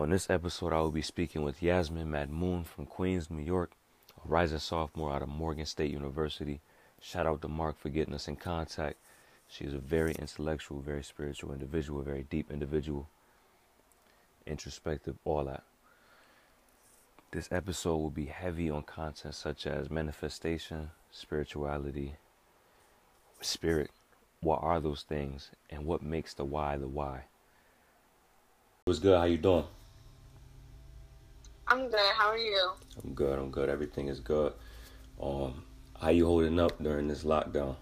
On this episode, I will be speaking with Yasmin Madmoon from Queens, New York, a rising sophomore out of Morgan State University. Shout out to Mark for getting us in contact. She is a very intellectual, very spiritual individual, very deep individual, introspective, all that. This episode will be heavy on content such as manifestation, spirituality, spirit. What are those things, and what makes the why the why? What's good? How you doing? I'm good. How are you? I'm good. I'm good. Everything is good. Um, how you holding up during this lockdown?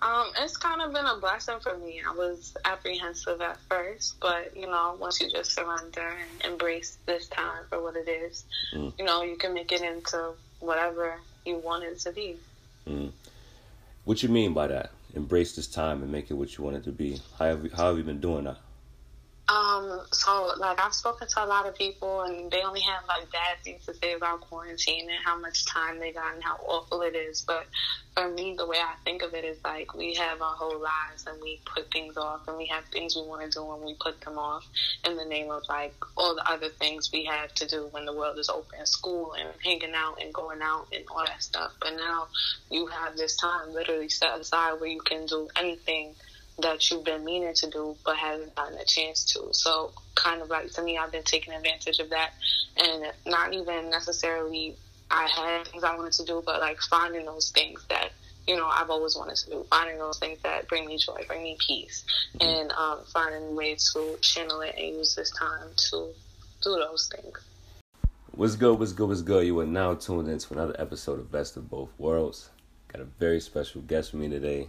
Um, it's kind of been a blessing for me. I was apprehensive at first, but you know, once you just surrender and embrace this time for what it is, mm. you know, you can make it into whatever you want it to be. Mm. What you mean by that? Embrace this time and make it what you want it to be. How have you, how have you been doing that? Um, so like I've spoken to a lot of people and they only have like bad things to say about quarantine and how much time they got and how awful it is. But for me, the way I think of it is like we have our whole lives and we put things off and we have things we want to do and we put them off in the name of like all the other things we have to do when the world is open, school and hanging out and going out and all that stuff. But now you have this time literally set aside where you can do anything that you've been meaning to do but haven't gotten a chance to. So, kind of like to me, I've been taking advantage of that, and not even necessarily I had things I wanted to do, but like finding those things that you know I've always wanted to do, finding those things that bring me joy, bring me peace, and um, finding ways to channel it and use this time to do those things. What's good? What's good? What's good? You are now tuned into another episode of Best of Both Worlds. Got a very special guest for me today.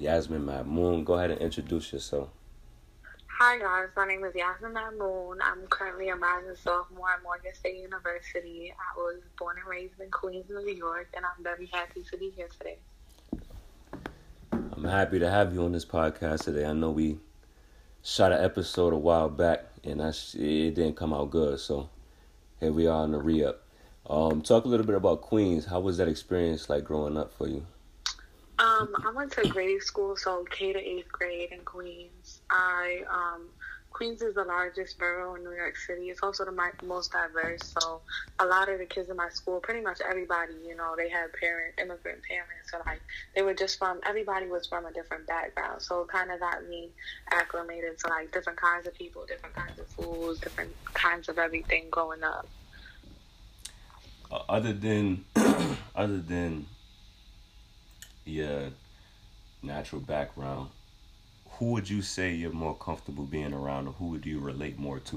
Yasmin Madmoon. Go ahead and introduce yourself. Hi guys, my name is Yasmin Madmoon. I'm currently a rising sophomore at Morgan State University. I was born and raised in Queens, New York, and I'm very happy to be here today. I'm happy to have you on this podcast today. I know we shot an episode a while back, and I, it didn't come out good, so here we are on the re-up. Um, talk a little bit about Queens. How was that experience like growing up for you? Um, I went to grade school, so K to eighth grade in Queens. I um, Queens is the largest borough in New York City. It's also the most diverse. So a lot of the kids in my school, pretty much everybody, you know, they had parent immigrant parents, so like they were just from everybody was from a different background. So it kind of got me acclimated to like different kinds of people, different kinds of foods, different kinds of everything growing up. Uh, other than other than your natural background, who would you say you're more comfortable being around, or who would you relate more to?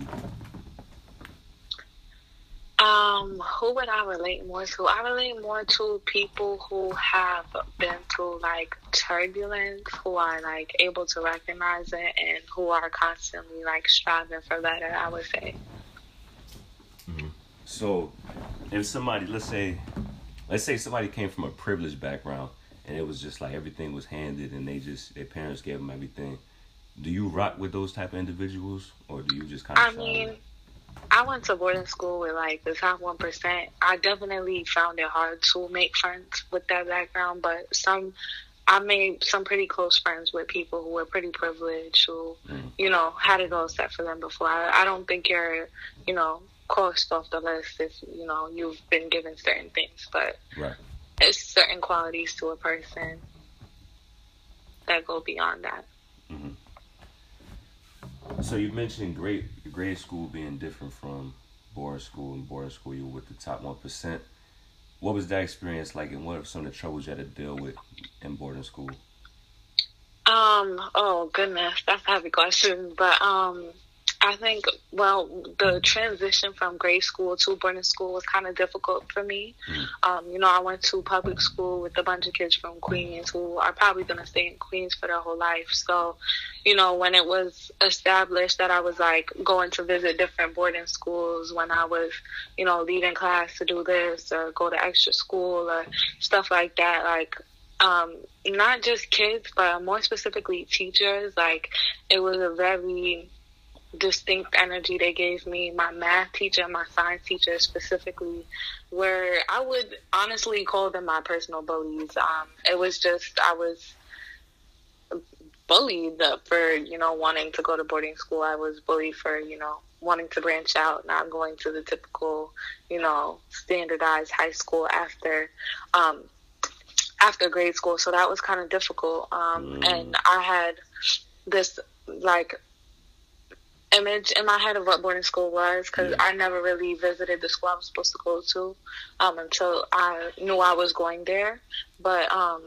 Um, who would I relate more to? I relate more to people who have been through like turbulence, who are like able to recognize it, and who are constantly like striving for better. I would say. Mm-hmm. So, if somebody, let's say, let's say somebody came from a privileged background, and it was just like everything was handed and they just their parents gave them everything do you rock with those type of individuals or do you just kind of i mean i went to boarding school with like the top 1% i definitely found it hard to make friends with that background but some I made some pretty close friends with people who were pretty privileged, who, mm. you know, had it all set for them before. I, I don't think you're, you know, crossed off the list if, you know, you've been given certain things. But right there's certain qualities to a person that go beyond that. Mm-hmm. So you mentioned grade grade school being different from boarding school, and boarding school you were with the top one percent. What was that experience like, and what are some of the troubles you had to deal with in boarding school? Um. Oh goodness, that's a heavy question, but um, I think, well, the transition from grade school to boarding school was kind of difficult for me. Mm. Um, you know, I went to public school with a bunch of kids from Queens who are probably going to stay in Queens for their whole life. So, you know, when it was established that I was like going to visit different boarding schools, when I was, you know, leaving class to do this or go to extra school or stuff like that, like, um, not just kids, but more specifically teachers, like, it was a very, distinct energy they gave me, my math teacher, my science teacher specifically, where I would honestly call them my personal bullies. Um, it was just, I was bullied for you know wanting to go to boarding school. I was bullied for you know wanting to branch out, not going to the typical you know standardized high school after um, after grade school. So that was kind of difficult. Um, mm. And I had this like image in my head of what boarding school was because yeah. I never really visited the school I was supposed to go to um, until I knew I was going there. But um,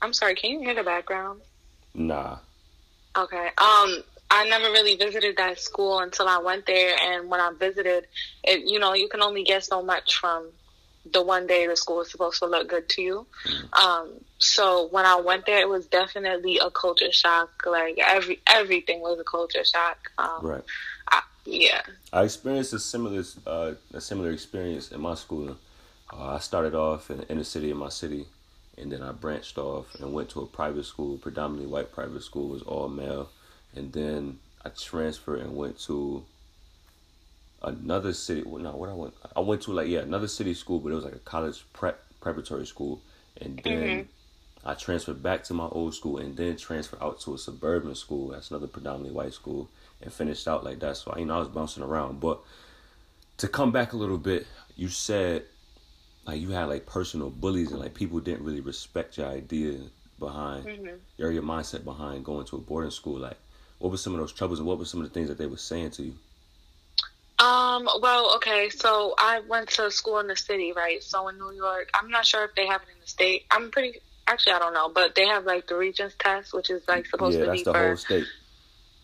I'm sorry, can you hear the background? Nah. Okay. Um, I never really visited that school until I went there, and when I visited, it you know you can only get so much from the one day the school is supposed to look good to you. Um, so when I went there, it was definitely a culture shock. Like every everything was a culture shock. Um, right. I, yeah. I experienced a similar uh, a similar experience in my school. Uh, I started off in the inner city in my city, and then I branched off and went to a private school, predominantly white private school, was all male, and then I transferred and went to another city. Well, no, what I went, I went to like yeah another city school, but it was like a college prep preparatory school, and then mm-hmm. I transferred back to my old school, and then transferred out to a suburban school. That's another predominantly white school, and finished out like that. So you know I was bouncing around, but to come back a little bit, you said like you had like personal bullies and like people didn't really respect your idea behind mm-hmm. your your mindset behind going to a boarding school. Like, what were some of those troubles and what were some of the things that they were saying to you? Um, well, okay, so I went to school in the city, right? So in New York, I'm not sure if they have it in the state. I'm pretty actually I don't know, but they have like the Regents test, which is like supposed yeah, to be for whole state.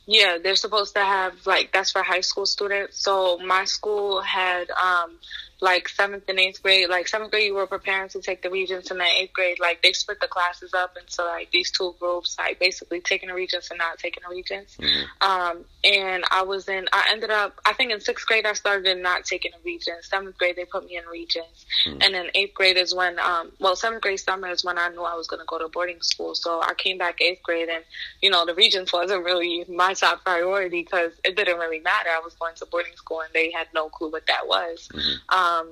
Yeah, they're supposed to have like that's for high school students. So my school had um like seventh and eighth grade. Like seventh grade, you were preparing to take the regents, and then eighth grade, like they split the classes up into like these two groups, like basically taking the regents and not taking the regents. Mm-hmm. Um, and I was in. I ended up. I think in sixth grade, I started in not taking the regents. Seventh grade, they put me in regents, mm-hmm. and then eighth grade is when. Um, well, seventh grade summer is when I knew I was going to go to boarding school. So I came back eighth grade, and you know the regents wasn't really my top priority because it didn't really matter. I was going to boarding school, and they had no clue what that was. Mm-hmm. Um, um,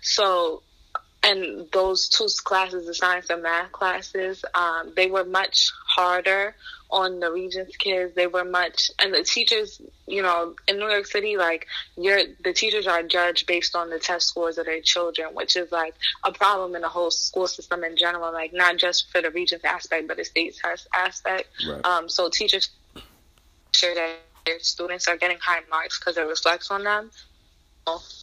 so, and those two classes, the science and math classes, um, they were much harder on the Regents kids. They were much, and the teachers, you know, in New York City, like you're, the teachers are judged based on the test scores of their children, which is like a problem in the whole school system in general, like not just for the Regents aspect, but the state test aspect. Right. Um, so teachers sure that their students are getting high marks because it reflects on them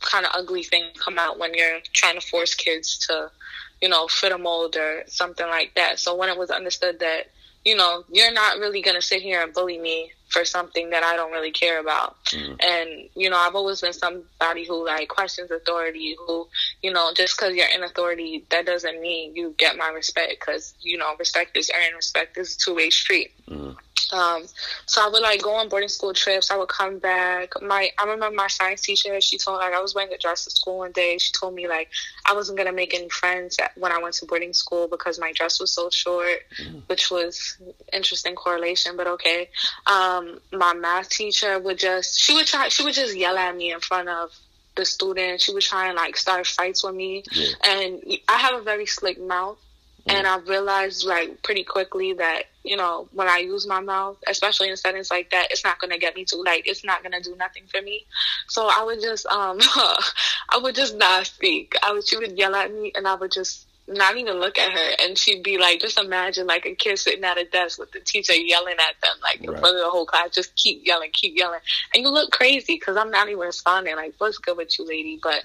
kind of ugly thing come out when you're trying to force kids to, you know, fit a mold or something like that. So when it was understood that, you know, you're not really going to sit here and bully me for something that I don't really care about. Mm. And, you know, I've always been somebody who like questions authority, who, you know, just because you're in authority, that doesn't mean you get my respect because, you know, respect is earned, respect is a two way street. Mm. Um, so I would like go on boarding school trips. I would come back. My I remember my science teacher. She told like I was wearing a dress to school one day. She told me like I wasn't gonna make any friends when I went to boarding school because my dress was so short, mm-hmm. which was interesting correlation. But okay. Um, my math teacher would just she would try she would just yell at me in front of the students. She would try and like start fights with me, yeah. and I have a very slick mouth. And I realized like pretty quickly that, you know, when I use my mouth, especially in settings like that, it's not gonna get me to like it's not gonna do nothing for me. So I would just um I would just not speak. I would she would yell at me and I would just not even look at her and she'd be like just imagine like a kid sitting at a desk with the teacher yelling at them like right. in front of the whole class just keep yelling keep yelling and you look crazy because i'm not even responding like what's good with you lady but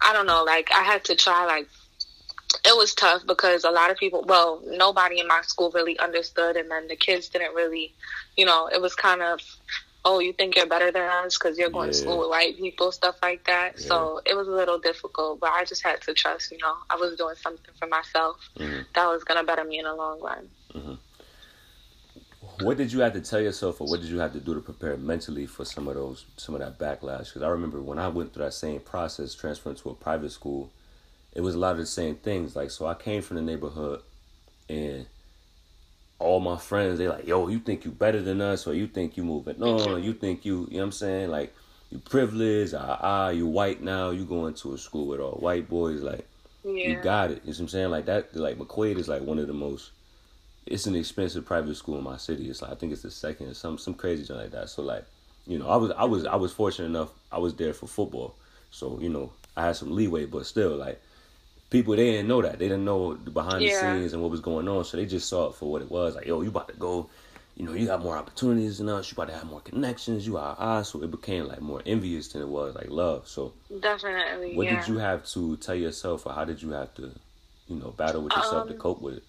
i don't know like i had to try like it was tough because a lot of people, well, nobody in my school really understood, and then the kids didn't really, you know, it was kind of, oh, you think you're better than us because you're going yeah. to school with white people, stuff like that. Yeah. So it was a little difficult, but I just had to trust, you know, I was doing something for myself mm-hmm. that was going to better me in the long run. Mm-hmm. What did you have to tell yourself, or what did you have to do to prepare mentally for some of those, some of that backlash? Because I remember when I went through that same process, transferring to a private school it was a lot of the same things. Like, so I came from the neighborhood and all my friends, they like, yo, you think you better than us, or you think you moving on, you think you, you know what I'm saying? Like, you privileged, ah, ah, you white now, you going to a school with all white boys, like, yeah. you got it. You know what I'm saying? Like, that, like, McQuaid is like one of the most it's an expensive private school in my city. It's like I think it's the second or some some crazy thing like that. So like, you know, I was I was I was fortunate enough. I was there for football, so you know I had some leeway. But still, like people they didn't know that they didn't know the behind yeah. the scenes and what was going on, so they just saw it for what it was. Like, yo, you about to go. You know, you got more opportunities than us. You about to have more connections. You are us, so it became like more envious than it was like love. So definitely, what yeah. did you have to tell yourself, or how did you have to, you know, battle with yourself um, to cope with it?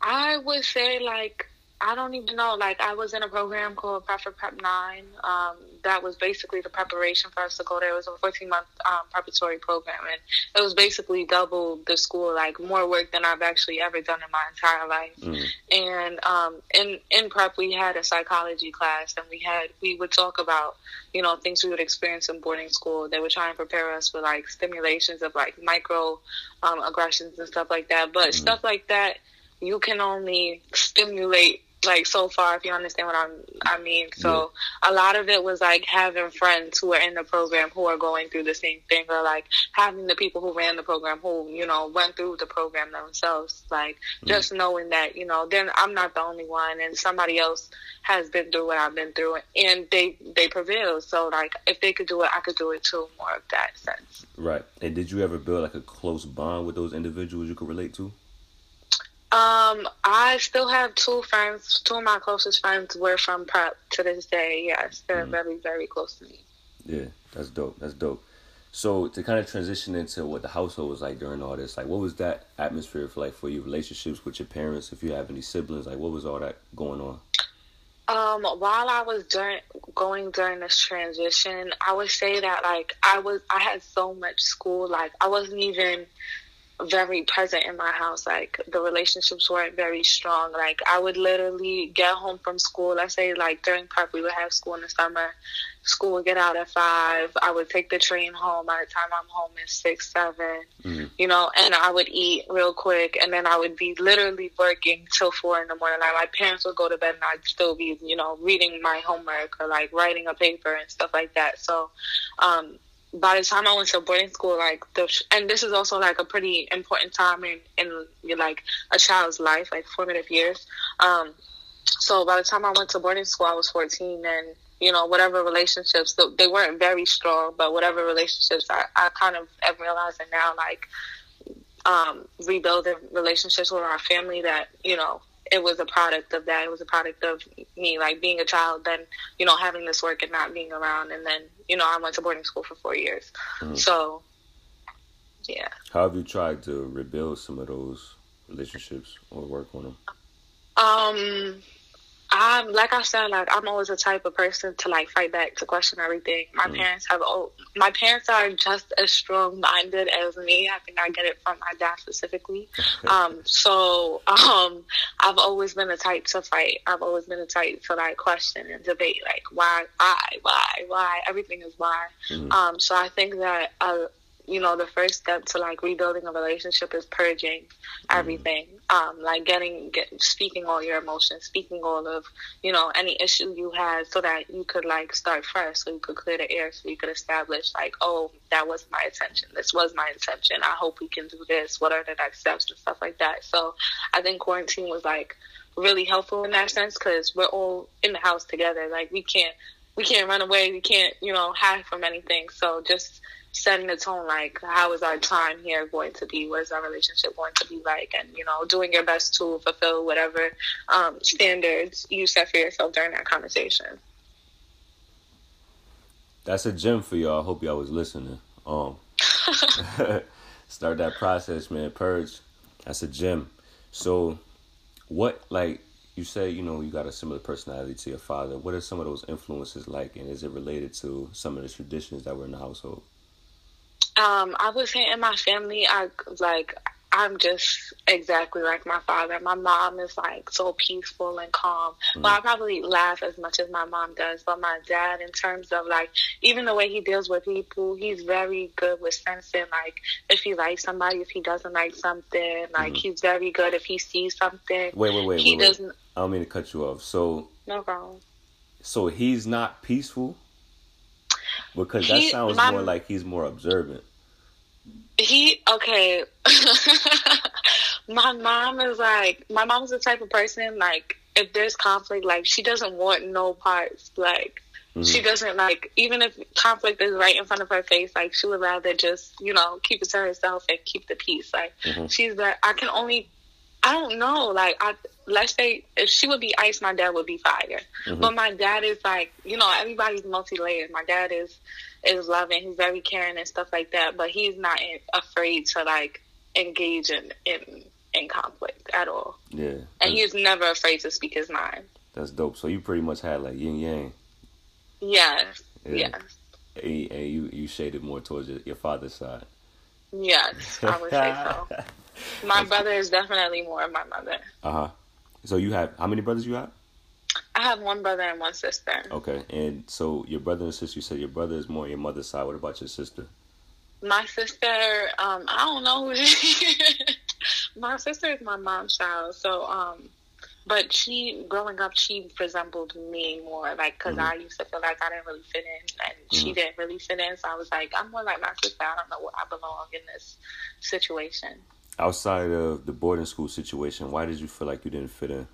I would say like I don't even know. Like I was in a program called Prep for Prep Nine. Um, that was basically the preparation for us to go there. It was a 14 month um, preparatory program, and it was basically double the school, like more work than I've actually ever done in my entire life. Mm. And um, in in prep, we had a psychology class, and we had we would talk about you know things we would experience in boarding school. They would try and prepare us for like stimulations of like micro um, aggressions and stuff like that. But mm. stuff like that you can only stimulate like so far if you understand what I'm I mean. So yeah. a lot of it was like having friends who are in the program who are going through the same thing or like having the people who ran the program who, you know, went through the program themselves. Like mm. just knowing that, you know, then I'm not the only one and somebody else has been through what I've been through and they they prevail. So like if they could do it I could do it too, more of that sense. Right. And did you ever build like a close bond with those individuals you could relate to? Um, I still have two friends. Two of my closest friends were from prep to this day. Yes, they're mm very, very close to me. Yeah, that's dope. That's dope. So to kind of transition into what the household was like during all this, like what was that atmosphere for like for you? Relationships with your parents, if you have any siblings, like what was all that going on? Um, while I was during going during this transition, I would say that like I was I had so much school, like I wasn't even very present in my house. Like the relationships weren't very strong. Like I would literally get home from school. Let's say like during prep we would have school in the summer. School would get out at five. I would take the train home. By the time I'm home is six, 7 mm-hmm. You know, and I would eat real quick, and then I would be literally working till four in the morning. Like my parents would go to bed, and I'd still be, you know, reading my homework or like writing a paper and stuff like that. So, um, by the time I went to boarding school, like the and this is also like a pretty important time in in like a child's life, like formative years. Um, so by the time I went to boarding school, I was fourteen, and you know whatever relationships they weren't very strong, but whatever relationships I, I kind of am realizing now, like um, rebuilding relationships with our family that you know it was a product of that. It was a product of me, like being a child, then you know having this work and not being around, and then you know I went to boarding school for four years. Mm-hmm. So, yeah. How have you tried to rebuild some of those relationships or work on them? Um, I'm like I said, like I'm always the type of person to like fight back to question everything. My mm. parents have oh, my parents are just as strong minded as me. I think I get it from my dad specifically. um, so um, I've always been the type to fight. I've always been the type to like question and debate, like why, why, why, why. Everything is why. Mm. Um, so I think that you know, the first step to like rebuilding a relationship is purging everything. Um, like getting, get, speaking all your emotions, speaking all of, you know, any issue you had so that you could like start fresh, so you could clear the air, so you could establish like, oh, that was my intention. This was my intention. I hope we can do this. What are the next steps and stuff like that. So I think quarantine was like really helpful in that sense because we're all in the house together. Like we can't, we can't run away. We can't, you know, hide from anything. So just setting the tone like how is our time here going to be? What is our relationship going to be like? And you know doing your best to fulfill whatever um, standards you set for yourself during that conversation. That's a gem for y'all. I hope y'all was listening. Um start that process man. Purge. That's a gem. So what like you say you know you got a similar personality to your father. What are some of those influences like? And is it related to some of the traditions that were in the household um, I would say in my family, I like I'm just exactly like my father. My mom is like so peaceful and calm. Mm. Well, I probably laugh as much as my mom does, but my dad, in terms of like even the way he deals with people, he's very good with sensing like if he likes somebody, if he doesn't like something. Like mm. he's very good if he sees something. Wait, wait, wait. He wait, doesn't. Wait. I don't mean to cut you off. So no problem. So he's not peaceful because that sounds my, more like he's more observant he okay My mom is like, my mom's the type of person like if there's conflict, like she doesn't want no parts. Like mm-hmm. she doesn't like even if conflict is right in front of her face, like she would rather just you know keep it to herself and keep the peace. Like mm-hmm. she's that I can only I don't know. Like I let's say if she would be ice, my dad would be fire. Mm-hmm. But my dad is like you know everybody's multi layered. My dad is is loving. He's very caring and stuff like that. But he's not afraid to like engage in in in conflict at all. Yeah. And he's never afraid to speak his mind. That's dope. So you pretty much had like yin yang. Yes. Yeah. Yes. And, you you shaded more towards your, your father's side. Yes, I would say so. My brother is definitely more of my mother. Uh huh. So you have how many brothers you have? I have one brother and one sister. Okay, and so your brother and sister, you said your brother is more on your mother's side. What about your sister? My sister, um, I don't know who she is. my sister is my mom's child, so um, but she growing up, she resembled me more, like because mm-hmm. I used to feel like I didn't really fit in, and mm-hmm. she didn't really fit in. So I was like, I'm more like my sister. I don't know where I belong in this situation. Outside of the boarding school situation, why did you feel like you didn't fit in?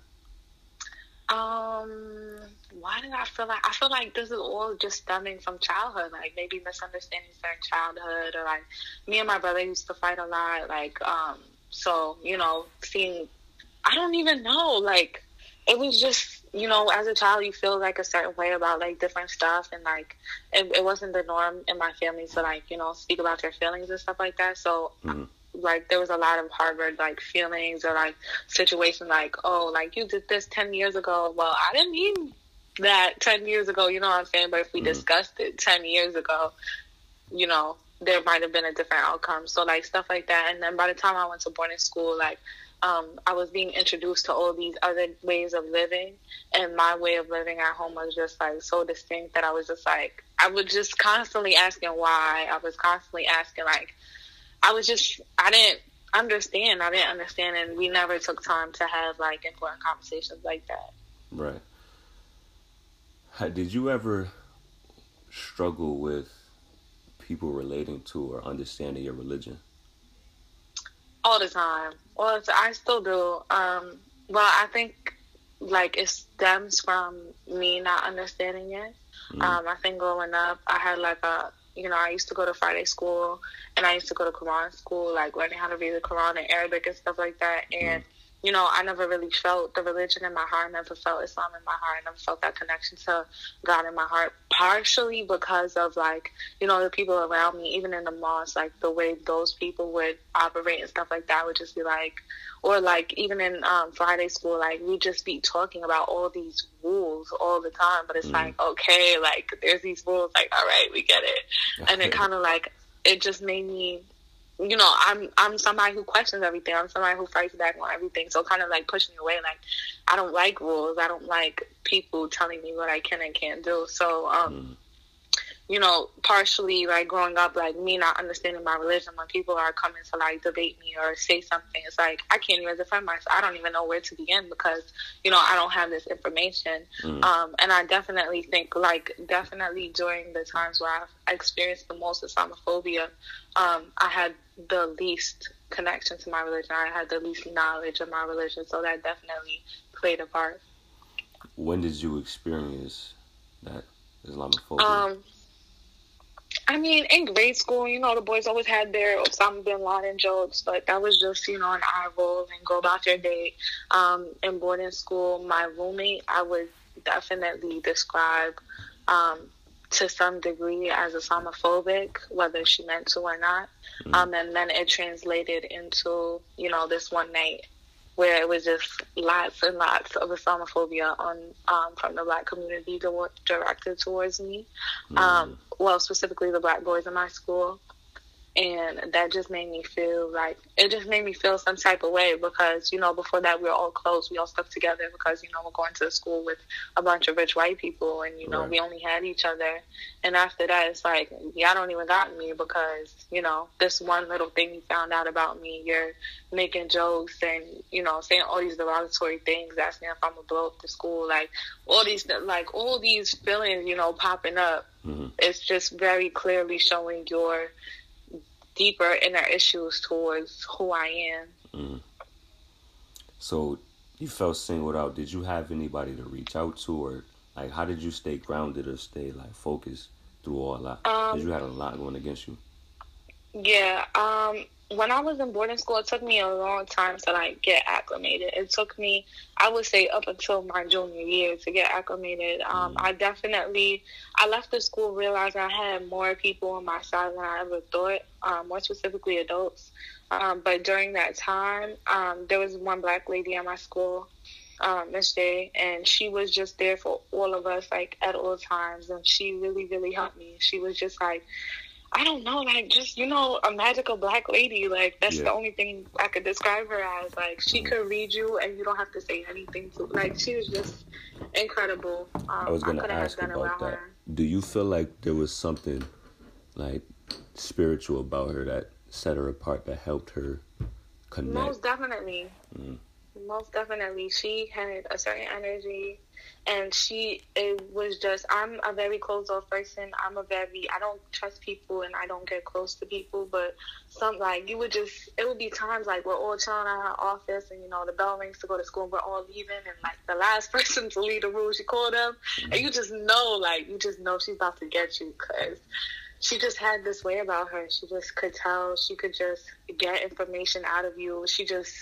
Um, why did I feel like I feel like this is all just stemming from childhood, like maybe misunderstandings during childhood, or like me and my brother used to fight a lot, like um so, you know, seeing, I don't even know, like, it was just, you know, as a child, you feel like a certain way about like different stuff, and like, it, it wasn't the norm in my family to like, you know, speak about your feelings and stuff like that. So, mm-hmm. Like, there was a lot of harbored like feelings or like situations like, oh, like you did this 10 years ago. Well, I didn't mean that 10 years ago, you know what I'm saying? But if we mm-hmm. discussed it 10 years ago, you know, there might have been a different outcome. So like stuff like that. And then by the time I went to boarding school, like um, I was being introduced to all these other ways of living, and my way of living at home was just like so distinct that I was just like I was just constantly asking why. I was constantly asking like I was just I didn't understand. I didn't understand, and we never took time to have like important conversations like that. Right. Did you ever struggle with people relating to or understanding your religion? All the time. Well, I still do. Um, well, I think like it stems from me not understanding it. Mm-hmm. Um, I think growing up, I had like a you know, I used to go to Friday school and I used to go to Quran school, like learning how to read the Quran and Arabic and stuff like that. And mm you know, I never really felt the religion in my heart. I never felt Islam in my heart. I never felt that connection to God in my heart. Partially because of like, you know, the people around me, even in the mosque, like the way those people would operate and stuff like that would just be like, or like even in um, Friday school, like we just be talking about all these rules all the time. But it's mm. like, okay, like there's these rules. Like, all right, we get it. And it kind of like it just made me you know, I'm I'm somebody who questions everything. I'm somebody who fights back on everything. So kind of like pushing away. Like I don't like rules. I don't like people telling me what I can and can't do. So um, mm you know, partially like growing up, like me not understanding my religion when people are coming to like debate me or say something, it's like I can't even defend myself. I don't even know where to begin because you know I don't have this information. Mm. Um, and I definitely think like definitely during the times where I've experienced the most Islamophobia, um, I had the least connection to my religion. I had the least knowledge of my religion, so that definitely played a part. When did you experience that Islamophobia? Um, I mean, in grade school, you know, the boys always had their Osama bin Laden jokes, but that was just, you know, an eye roll and go about your day. Um, in boarding school, my roommate, I would definitely describe um, to some degree as Islamophobic, whether she meant to or not. Mm-hmm. Um, and then it translated into, you know, this one night where it was just lots and lots of Islamophobia on um, from the black community directed towards me. Mm. Um, well, specifically the black boys in my school and that just made me feel like it just made me feel some type of way because you know before that we were all close we all stuck together because you know we're going to school with a bunch of rich white people and you know right. we only had each other and after that it's like y'all don't even got me because you know this one little thing you found out about me you're making jokes and you know saying all these derogatory things asking if i'm gonna blow up the school like all these like all these feelings you know popping up mm-hmm. it's just very clearly showing your deeper inner issues towards who I am. Mm. So you felt singled out. Did you have anybody to reach out to, or like how did you stay grounded or stay like focused through all that? Because Um, you had a lot going against you. Yeah, um, when I was in boarding school, it took me a long time to like get acclimated. It took me, I would say, up until my junior year to get acclimated. Um, I definitely, I left the school realizing I had more people on my side than I ever thought, um, more specifically adults. Um, but during that time, um, there was one black lady at my school, um, Miss J, and she was just there for all of us, like at all times, and she really, really helped me. She was just like. I don't know, like just you know, a magical black lady. Like that's Yeah. the only thing I could describe her as. Like she Mhm. could read you, and you don't have to say anything to. Like she was just incredible. Um, I was gonna ask done about that. her. Do you feel like there was something like spiritual about her that set her apart, that helped her connect? Most definitely. Mm. Most definitely. She had a certain energy and she it was just I'm a very closed off person. I'm a very I don't trust people and I don't get close to people but some like you would just it would be times like we're all chilling at her office and you know the bell rings to go to school and we're all leaving and like the last person to leave the room she called them and you just know like you just know she's about to get you because she just had this way about her. She just could tell. She could just get information out of you. She just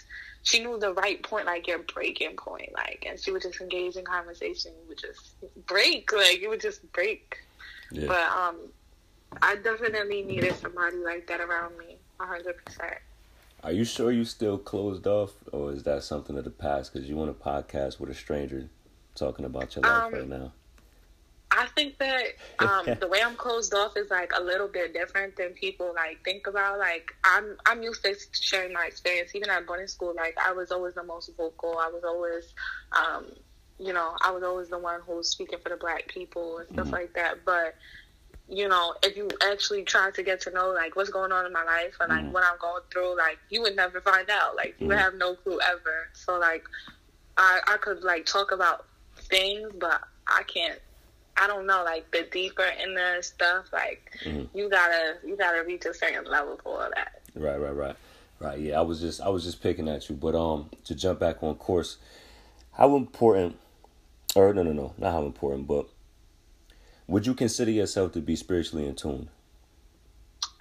she knew the right point, like your breaking point, like, and she would just engage in conversation. You would just break, like you would just break. Yeah. But um, I definitely needed somebody like that around me, a hundred percent. Are you sure you still closed off, or is that something of the past? Because you want a podcast with a stranger talking about your life Um, right now. I think that um, the way I'm closed off is like a little bit different than people like think about. Like I'm I'm used to sharing my experience. Even at boarding school, like I was always the most vocal. I was always, um, you know, I was always the one who was speaking for the black people and stuff Mhm. like that. But you know, if you actually try to get to know like what's going on in my life and like Mhm. what I'm going through, like you would never find out. Like you would Mhm. have no clue ever. So like I I could like talk about things, but I can't. I don't know, like the deeper in the stuff, like Mhm. you gotta you gotta reach a certain level for all that. Right, right, right, right. Yeah, I was just I was just picking at you, but um, to jump back on course, how important, or no, no, no, not how important, but would you consider yourself to be spiritually in tune?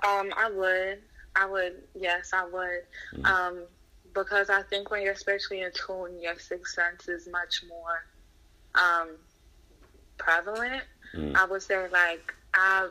Um, I would, I would, yes, I would, Mhm. um, because I think when you're spiritually in tune, your sixth sense is much more um prevalent. Mm. I would say like I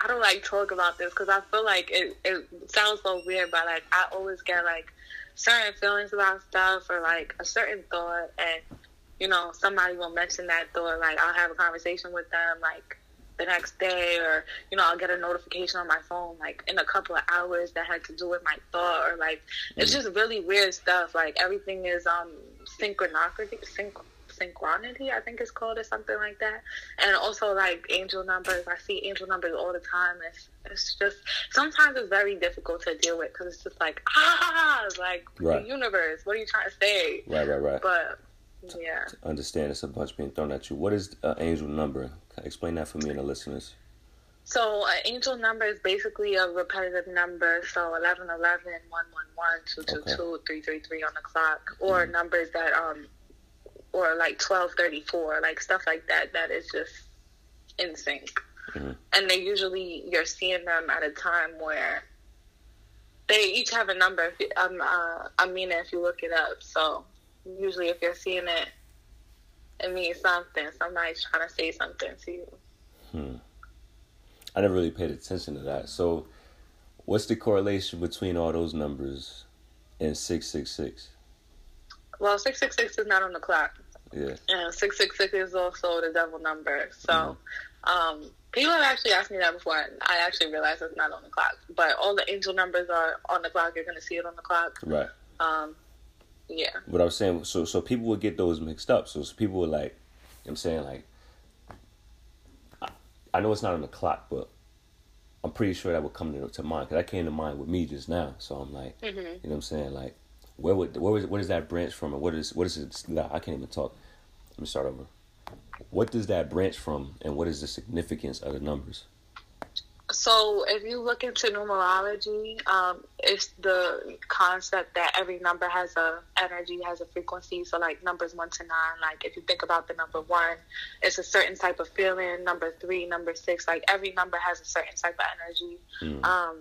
I don't like talk about this because I feel like it it sounds so weird, but like I always get like certain feelings about stuff or like a certain thought, and you know somebody will mention that thought. Like I'll have a conversation with them like the next day, or you know I'll get a notification on my phone like in a couple of hours that had to do with my thought, or like it's just really weird stuff. Like everything is um synchronicity, synch synchronity, I think it's called, or something like that. And also like angel numbers. I see angel numbers all the time. It's it's just sometimes it's very difficult to deal with because it's just like ah, like Right. the universe. What are you trying to say? Right, right, right. But yeah, Understand it's a bunch being thrown at you. What is an angel number? Explain that for me and the listeners. so an angel number is basically a repetitive number. So 11, 11, 111, 222, 333 on the clock, or Mhm. numbers that um, or like 1234, like stuff like that. That is just in sync. Mhm. and they usually you're seeing them at a time where they each have a number. If you, um, uh, I mean, if you look it up, so usually if you're seeing it, it means something. Somebody's trying to say something to you. Hmm. I never really paid attention to that. So, what's the correlation between all those numbers and six six six? Well, six six six is not on the clock, Yeah. and six six six is also the devil number. So, um, people have actually asked me that before, and I actually realized it's not on the clock. But all the angel numbers are on the clock. You're gonna see it on the clock. Right. Um, yeah. What I was saying, so so people would get those mixed up. So, people would like, I'm saying like, I, I know it's not on the clock, but I'm pretty sure that would come to, to mind because that came to mind with me just now. So I'm like, hmm you know what I'm saying? Like, where would where was where does that branch from, and what is what is it? nah, I can't even talk. Let me start over. What does that branch from, and what is the significance of the numbers? so if you look into numerology, um, it's the concept that every number has a energy, has a frequency. So like numbers one to nine, like if you think about the number one, it's a certain type of feeling. Number three, number six, like every number has a certain type of energy. Mm. Um,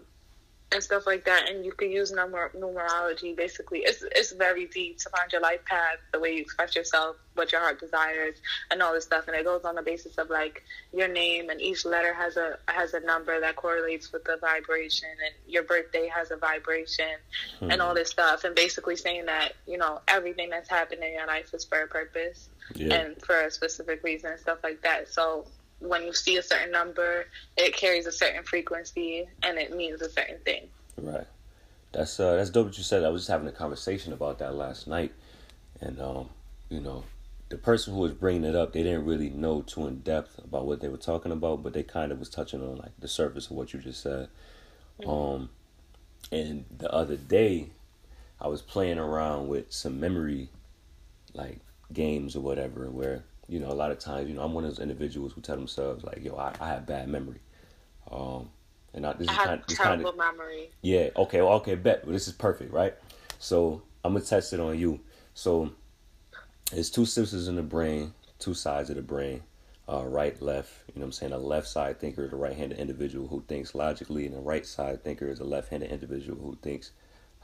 and stuff like that. And you can use numer- numerology. Basically, it's it's very deep to find your life path, the way you express yourself, what your heart desires, and all this stuff. And it goes on the basis of like your name, and each letter has a has a number that correlates with the vibration, and your birthday has a vibration, mm-hmm. and all this stuff. And basically saying that you know everything that's happened in your life is for a purpose. Yeah. And for a specific reason and stuff like that. So when you see a certain number, it carries a certain frequency and it means a certain thing. Right. That's uh that's dope what you said. I was just having a conversation about that last night, and um, you know, the person who was bringing it up, they didn't really know too in depth about what they were talking about, but they kind of was touching on like the surface of what you just said. Mm-hmm. Um, and the other day, I was playing around with some memory, like games or whatever, where you know, a lot of times, you know, I'm one of those individuals who tell themselves like, "Yo, I, I have bad memory," um, and I, this I is kind, this terrible kind of, memory. Yeah. Okay. Well, okay. Bet. Well, this is perfect, right? So I'm gonna test it on you. So it's two systems in the brain, two sides of the brain, uh, right, left. You know what I'm saying? A left side thinker is a right-handed individual who thinks logically, and a right side thinker is a left-handed individual who thinks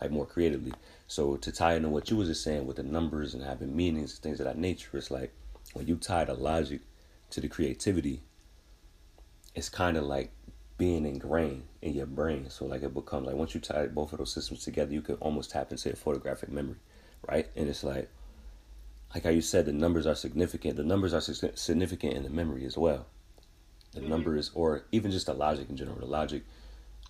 like more creatively. So to tie into what you was just saying with the numbers and having meanings, things of that nature, it's like when you tie the logic to the creativity, it's kind of like being ingrained in your brain. So like it becomes like once you tie both of those systems together, you could almost tap into a photographic memory, right? And it's like like how you said, the numbers are significant. The numbers are significant in the memory as well. The mm-hmm. numbers, or even just the logic in general, the logic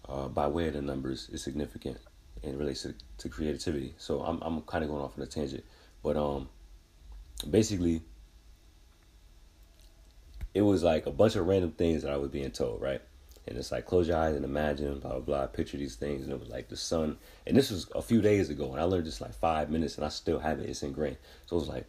uh, by way of the numbers is significant and relates to, to creativity. So I'm I'm kind of going off on a tangent, but um, basically it was like a bunch of random things that I was being told, right? And it's like close your eyes and imagine, blah blah blah. Picture these things, and it was like the sun. And this was a few days ago, and I learned this like five minutes, and I still have it. It's ingrained. So it was like,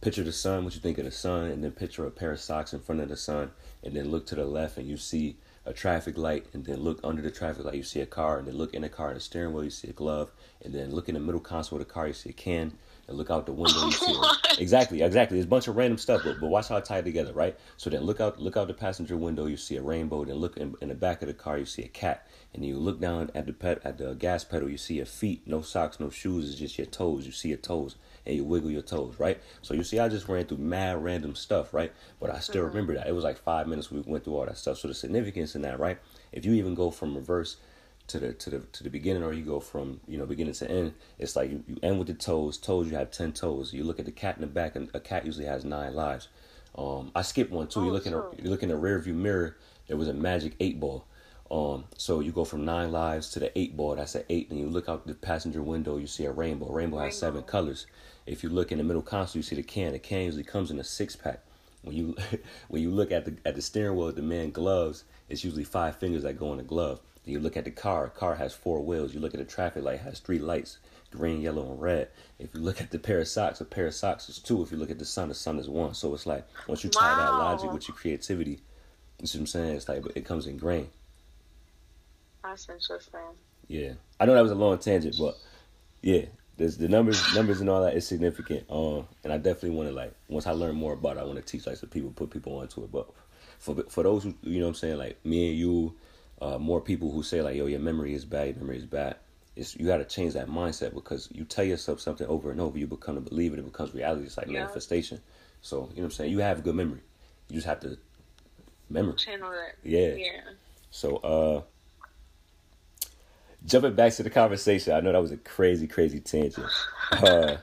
picture the sun, what you think of the sun, and then picture a pair of socks in front of the sun, and then look to the left, and you see a traffic light, and then look under the traffic light, you see a car, and then look in the car, the steering wheel, you see a glove, and then look in the middle console of the car, you see a can, and look out the window. You see exactly, exactly. There's a bunch of random stuff, but, but watch how it tied together, right? So then look out, look out the passenger window. You see a rainbow. Then look in, in the back of the car. You see a cat. And you look down at the pet at the gas pedal. You see your feet, no socks, no shoes. It's just your toes. You see your toes, and you wiggle your toes, right? So you see, I just ran through mad random stuff, right? But I still mm-hmm. remember that it was like five minutes. We went through all that stuff. So the significance in that, right? If you even go from reverse to the to the to the beginning or you go from you know beginning to end it's like you, you end with the toes toes you have 10 toes. You look at the cat in the back and a cat usually has nine lives. Um i skipped one too. Oh, you look in a, you look in the rear view mirror there was a magic eight ball. Um so you go from nine lives to the eight ball that's an eight. And you look out the passenger window you see a rainbow. Rainbow, rainbow. has seven colors. If you look in the middle console you see the can. The can usually comes in a six pack when you when you look at the at the steering wheel the man gloves it's usually five fingers that go in the glove you look at the car, car has four wheels. You look at the traffic light, has three lights, green, yellow, and red. If you look at the pair of socks, a pair of socks is two. If you look at the sun, the sun is one. So it's like once you tie wow. that logic with your creativity, you see what I'm saying? It's like it comes in grain. That's interesting. Yeah, I know that was a long tangent, but yeah, there's the numbers, numbers and all that is significant. Um, and I definitely want to like once I learn more about it, I want to teach like some people, put people onto it. But for for those who you know what I'm saying, like me and you uh, more people who say like, "Yo, your memory is bad. Your memory is bad." It's you got to change that mindset because you tell yourself something over and over, you become a believer. It becomes reality. It's like yeah. manifestation. So you know what I'm saying. You have a good memory. You just have to remember. Channel it. Yeah. Yeah. So uh, jumping back to the conversation, I know that was a crazy, crazy tangent. Uh,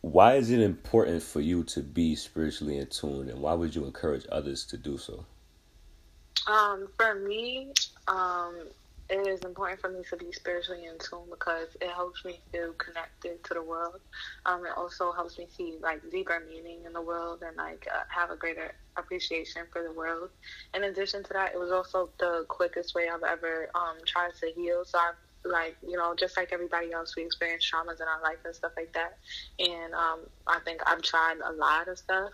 why is it important for you to be spiritually in tune and why would you encourage others to do so um, for me um, it is important for me to be spiritually in tune because it helps me feel connected to the world. Um, it also helps me see like deeper meaning in the world and like uh, have a greater appreciation for the world. In addition to that it was also the quickest way i've ever um, tried to heal. So i've like you know just like everybody else we experience traumas in our life and stuff like that. And um, i think i've tried a lot of stuff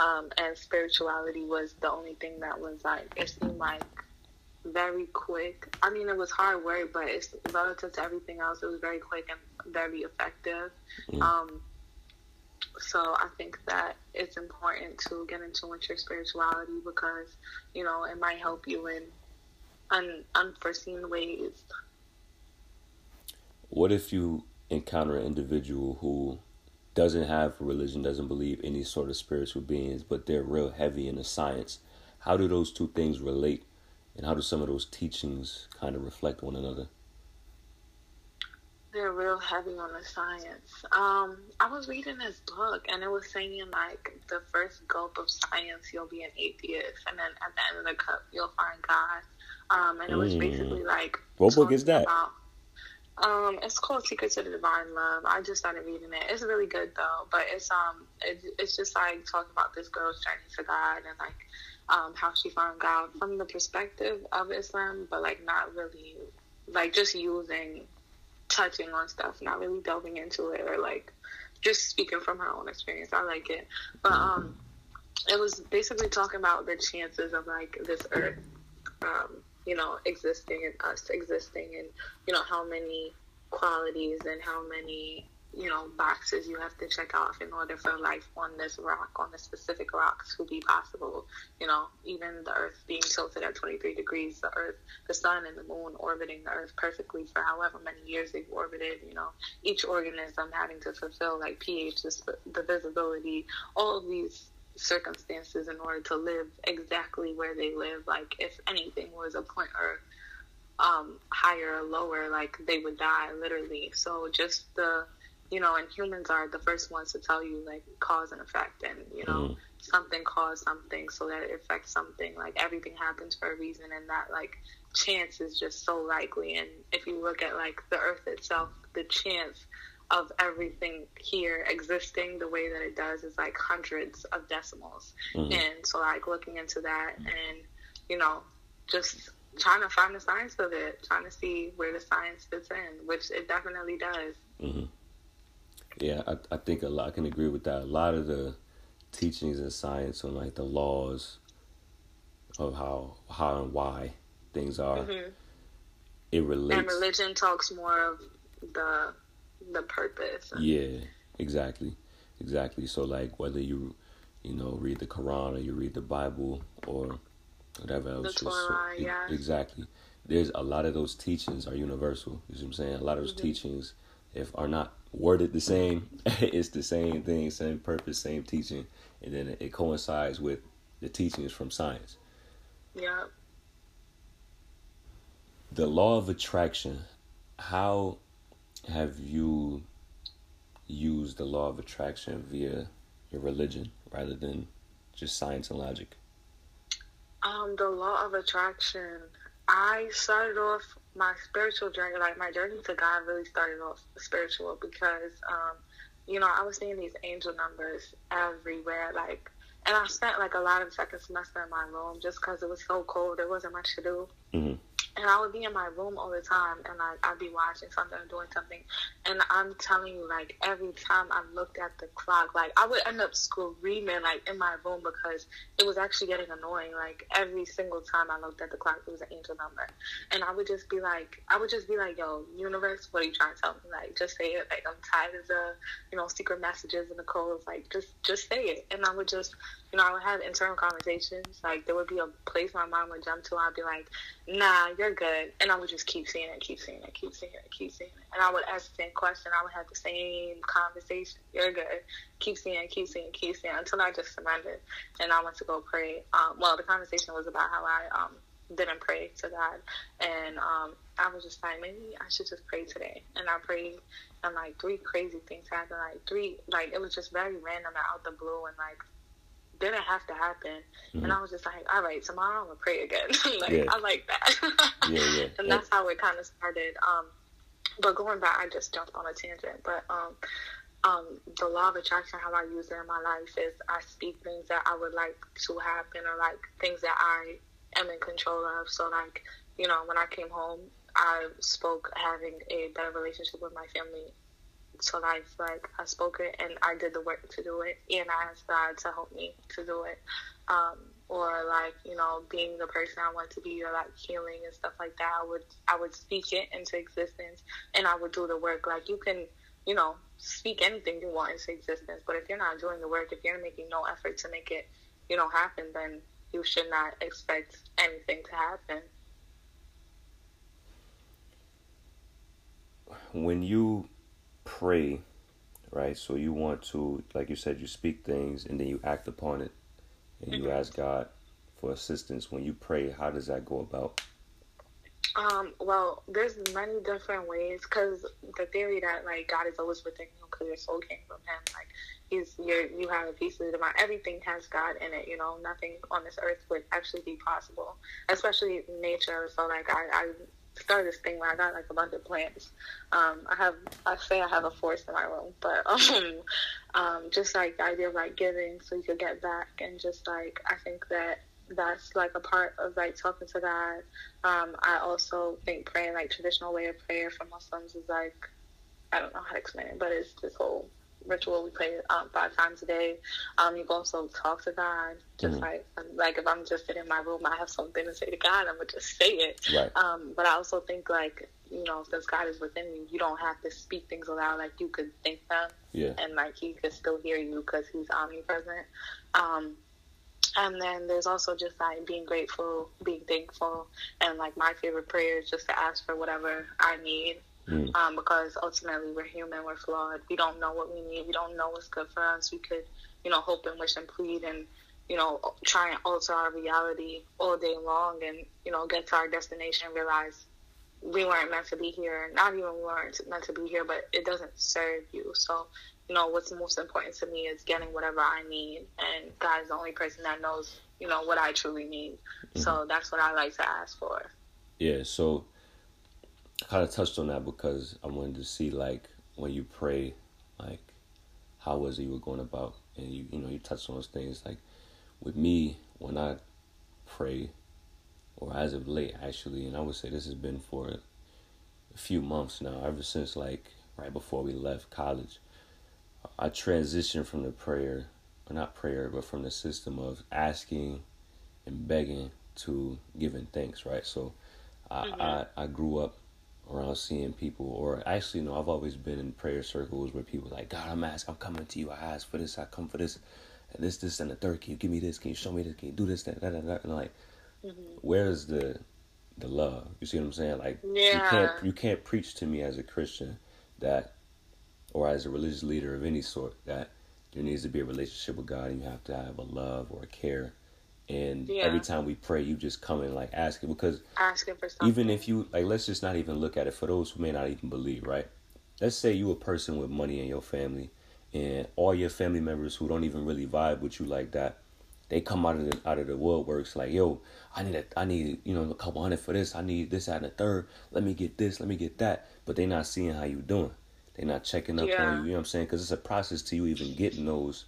Um, and spirituality was the only thing that was like it seemed like very quick. I mean, it was hard work, but it's relative to everything else. It was very quick and very effective. Mm. Um, so I think that it's important to get into with your spirituality because you know it might help you in un- unforeseen ways. What if you encounter an individual who doesn't have religion, doesn't believe any sort of spiritual beings, but they're real heavy in the science? How do those two things relate and how do some of those teachings kind of reflect one another? They're real heavy on the science. Um, I was reading this book and it was saying like the first gulp of science you'll be an atheist, and then at the end of the cup you'll find God. Um, and it was mm. basically like what book is that? About, um, it's called Secrets of the Divine Love. I just started reading it. It's really good though, but it's um, it, it's just like talking about this girl's journey to God and like um, how she found God from the perspective of Islam, but like not really, like just using, touching on stuff, not really delving into it or like just speaking from her own experience. I like it, but um, it was basically talking about the chances of like this earth, um, you know, existing and us existing, and you know how many qualities and how many you know, boxes you have to check off in order for life on this rock, on this specific rock to be possible. You know, even the Earth being tilted at 23 degrees, the Earth, the Sun and the Moon orbiting the Earth perfectly for however many years they've orbited. You know, each organism having to fulfill like pH, the, the visibility, all of these circumstances in order to live exactly where they live. Like if anything was a point or um, higher or lower, like they would die literally. So just the you know, and humans are the first ones to tell you like cause and effect, and you know, mm. something caused something, so that it affects something. Like everything happens for a reason, and that like chance is just so likely. And if you look at like the Earth itself, the chance of everything here existing the way that it does is like hundreds of decimals. Mm. And so like looking into that, and you know, just trying to find the science of it, trying to see where the science fits in, which it definitely does. Mm-hmm. Yeah, I, I think a lot. I can agree with that. A lot of the teachings in science on like the laws of how how and why things are. Mm-hmm. It relates. And religion talks more of the the purpose. Yeah, exactly, exactly. So like whether you you know read the Quran or you read the Bible or whatever else. The Torah, so, yeah. Exactly. There's a lot of those teachings are universal. You see what I'm saying? A lot of those mm-hmm. teachings, if are not worded the same. it's the same thing, same purpose, same teaching, and then it coincides with the teachings from science. Yeah. The law of attraction. How have you used the law of attraction via your religion rather than just science and logic? Um, the law of attraction. I started off my spiritual journey, like my journey to God, really started off spiritual because, um, you know, I was seeing these angel numbers everywhere, like, and I spent like a lot of second semester in my room just because it was so cold. There wasn't much to do. Mm-hmm and I would be in my room all the time, and like I'd be watching something or doing something, and I'm telling you, like every time I looked at the clock, like I would end up screaming like in my room because it was actually getting annoying. Like every single time I looked at the clock, it was an angel number, and I would just be like, I would just be like, "Yo, universe, what are you trying to tell me? Like, just say it. Like I'm tired of the, you know, secret messages and the codes. Like, just just say it." And I would just, you know, I would have internal conversations. Like there would be a place my mom would jump to. I'd be like, "Nah, you're good. And I would just keep seeing it, keep seeing it, keep seeing it, keep seeing it. And I would ask the same question. I would have the same conversation. You're good. Keep seeing it, keep seeing it, keep seeing it until I just surrendered. And I went to go pray. Um, well, the conversation was about how I um, didn't pray to God. And um, I was just like, maybe I should just pray today. And I prayed, and like three crazy things happened. Like, three, like, it was just very random out the blue. And like, didn't have to happen. Mm-hmm. And I was just like, all right, tomorrow I'm gonna pray again. like yeah. I like that. yeah, yeah. And that's how it kind of started. Um, but going back, I just jumped on a tangent. But um, um, the law of attraction, how I use it in my life is I speak things that I would like to happen, or like things that I am in control of. So like, you know, when I came home, I spoke having a better relationship with my family to life. Like I spoke it and I did the work to do it, and I asked God to help me to do it. Um, or like you know being the person I want to be, or like healing and stuff like that. I would I would speak it into existence, and I would do the work. Like you can you know speak anything you want into existence, but if you're not doing the work, if you're making no effort to make it you know happen, then you should not expect anything to happen. When you pray, right? So you want to, like you said, you speak things and then you act upon it and you mm-hmm. ask God for assistance when you pray, how does that go about? Um, well, there's many different ways because the theory that like God is always within you because your soul came from Him, like He's your, you have a piece of the divine. Everything has God in it. You know, nothing on this earth would actually be possible, especially nature. So like I, I started this thing where I got like a bunch of plants. Um, I have I say I have a forest in my room, but um, um, just like the idea of like giving so you could get back, and just like I think that that's like a part of like talking to God. Um, I also think praying like traditional way of prayer for Muslims is like I don't know how to explain it, but it's this whole ritual. We pray um, five times a day. Um, you can also talk to God. Just mm-hmm. like like if I'm just sitting in my room, I have something to say to God. I'm gonna just say it. Right. Um, but I also think like you know, since God is within you, you don't have to speak things aloud. Like you could think them. Yeah. And like He could still hear you because He's omnipresent. Um, and then there's also just like being grateful, being thankful, and like my favorite prayer is just to ask for whatever I need Mm. Um, because ultimately we're human, we're flawed. We don't know what we need. We don't know what's good for us. We could, you know, hope and wish and plead and, you know, try and alter our reality all day long and, you know, get to our destination and realize we weren't meant to be here. Not even we weren't meant to be here, but it doesn't serve you. So, you know, what's most important to me is getting whatever I need. And God is the only person that knows, you know, what I truly need. Mm-hmm. So that's what I like to ask for. Yeah. So, kind of touched on that because I wanted to see like when you pray, like how was it you were going about, and you you know you touched on those things. Like with me, when I pray, or as of late actually, and I would say this has been for a few months now, ever since like right before we left college, I transitioned from the prayer, or not prayer, but from the system of asking and begging to giving thanks. Right, so. I, mm-hmm. I, I grew up around seeing people, or actually, you know, I've always been in prayer circles where people like, God, I'm asking, I'm coming to you. I ask for this, I come for this, and this, this, and the third. Can you give me this? Can you show me this? Can you do this? That, that, that, that. And like, mm-hmm. where's the the love? You see what I'm saying? Like, yeah. you can't you can't preach to me as a Christian that, or as a religious leader of any sort, that there needs to be a relationship with God, and you have to have a love or a care and yeah. every time we pray, you just come in like asking because asking for something. Even if you like, let's just not even look at it for those who may not even believe, right? Let's say you a person with money in your family, and all your family members who don't even really vibe with you like that, they come out of the out of the woodworks like, yo, I need a, I need you know a couple hundred for this. I need this, out and the third. Let me get this. Let me get that. But they not seeing how you doing. They not checking up yeah. on you. You know what I'm saying? Because it's a process to you even getting those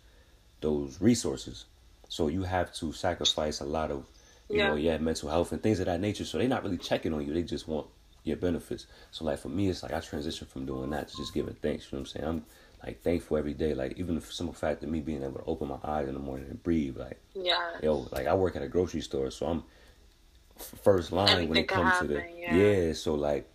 those resources. So you have to sacrifice a lot of, you yeah. know, yeah, mental health and things of that nature. So they're not really checking on you. They just want your benefits. So like for me, it's like I transitioned from doing that to just giving thanks. You know what I'm saying? I'm like thankful every day. Like even the simple fact of me being able to open my eyes in the morning and breathe. Like yeah, yo, like I work at a grocery store, so I'm first line Anything when it comes happen, to the yeah. yeah. So like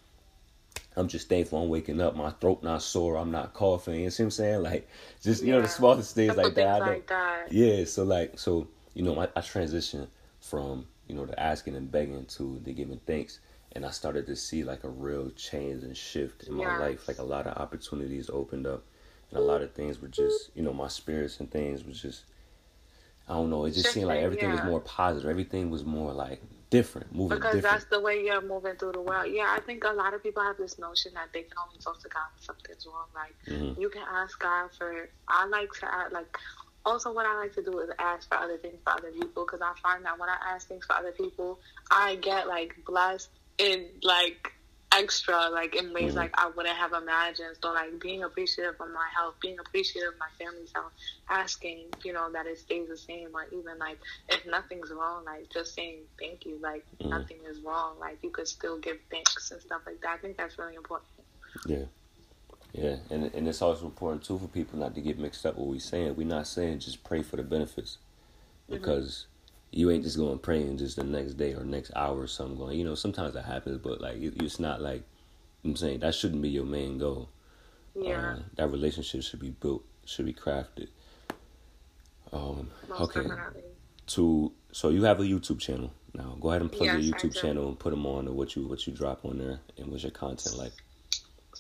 I'm just thankful I'm waking up. My throat not sore. I'm not coughing. You see what I'm saying? Like, just, you yeah. know, the smallest things like that. Like that. Yeah. So, like, so, you know, I, I transitioned from, you know, the asking and begging to the giving thanks. And I started to see, like, a real change and shift in my life. Like, a lot of opportunities opened up. And a lot of things were just, you know, my spirits and things was just, I don't know. It just seemed like everything yeah. was more positive. Everything was more like different, moving because different. that's the way you're moving through the world. Yeah, I think a lot of people have this notion that they can only talk to God when something's wrong. Like mm-hmm. you can ask God for. I like to add like. Also, what I like to do is ask for other things for other people because I find that when I ask things for other people, I get like blessed in like extra, like in ways mm-hmm. like I wouldn't have imagined. So like being appreciative of my health, being appreciative of my family's health, asking, you know, that it stays the same, or even like if nothing's wrong, like just saying thank you, like mm-hmm. nothing is wrong, like you could still give thanks and stuff like that. I think that's really important. Yeah. Yeah, and and it's also important too for people not to get mixed up what we're saying. We're not saying just pray for the benefits, mm-hmm. because mm-hmm. You ain't just going praying just the next day or next hour or something going. You know, sometimes that happens, but like it, it's not like I'm saying that shouldn't be your main goal. Yeah, uh, that relationship should be built, should be crafted. Um, Most okay. Definitely. To so you have a YouTube channel now. Go ahead and plug yes, your YouTube channel and put them on to what you what you drop on there and what's your content like.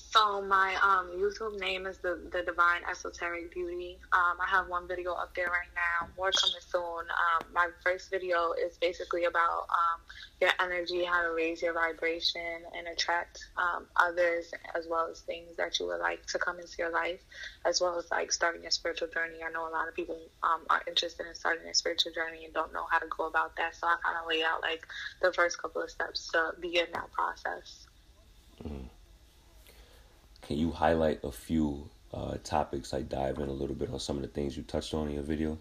So my um, YouTube name is the the Divine Esoteric Beauty. Um, I have one video up there right now. More coming soon. Um, my first video is basically about um, your energy, how to raise your vibration and attract um, others, as well as things that you would like to come into your life, as well as like starting your spiritual journey. I know a lot of people um, are interested in starting a spiritual journey and don't know how to go about that. So I kind of lay out like the first couple of steps to begin that process. Mm. Can you highlight a few uh, topics, like dive in a little bit on some of the things you touched on in your video?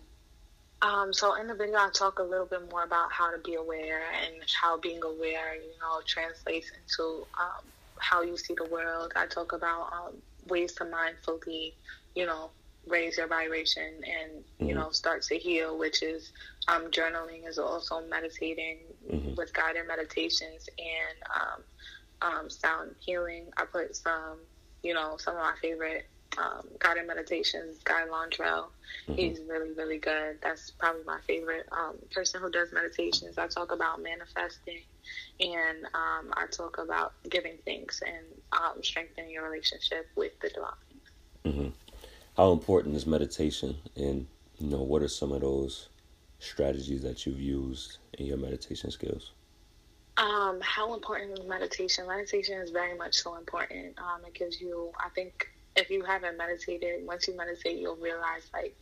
Um, so in the video, I talk a little bit more about how to be aware and how being aware, you know, translates into um, how you see the world. I talk about um, ways to mindfully, you know, raise your vibration and you mm-hmm. know start to heal, which is um, journaling is also meditating mm-hmm. with guided meditations and um, um, sound healing. I put some you know, some of my favorite um, guided meditations, Guy Laundrell. Mm-hmm. He's really, really good. That's probably my favorite um, person who does meditations. I talk about manifesting and um, I talk about giving thanks and um, strengthening your relationship with the divine. Mm-hmm. How important is meditation? And, you know, what are some of those strategies that you've used in your meditation skills? Um, how important is meditation? Meditation is very much so important. Um, it gives you, I think, if you haven't meditated, once you meditate, you'll realize like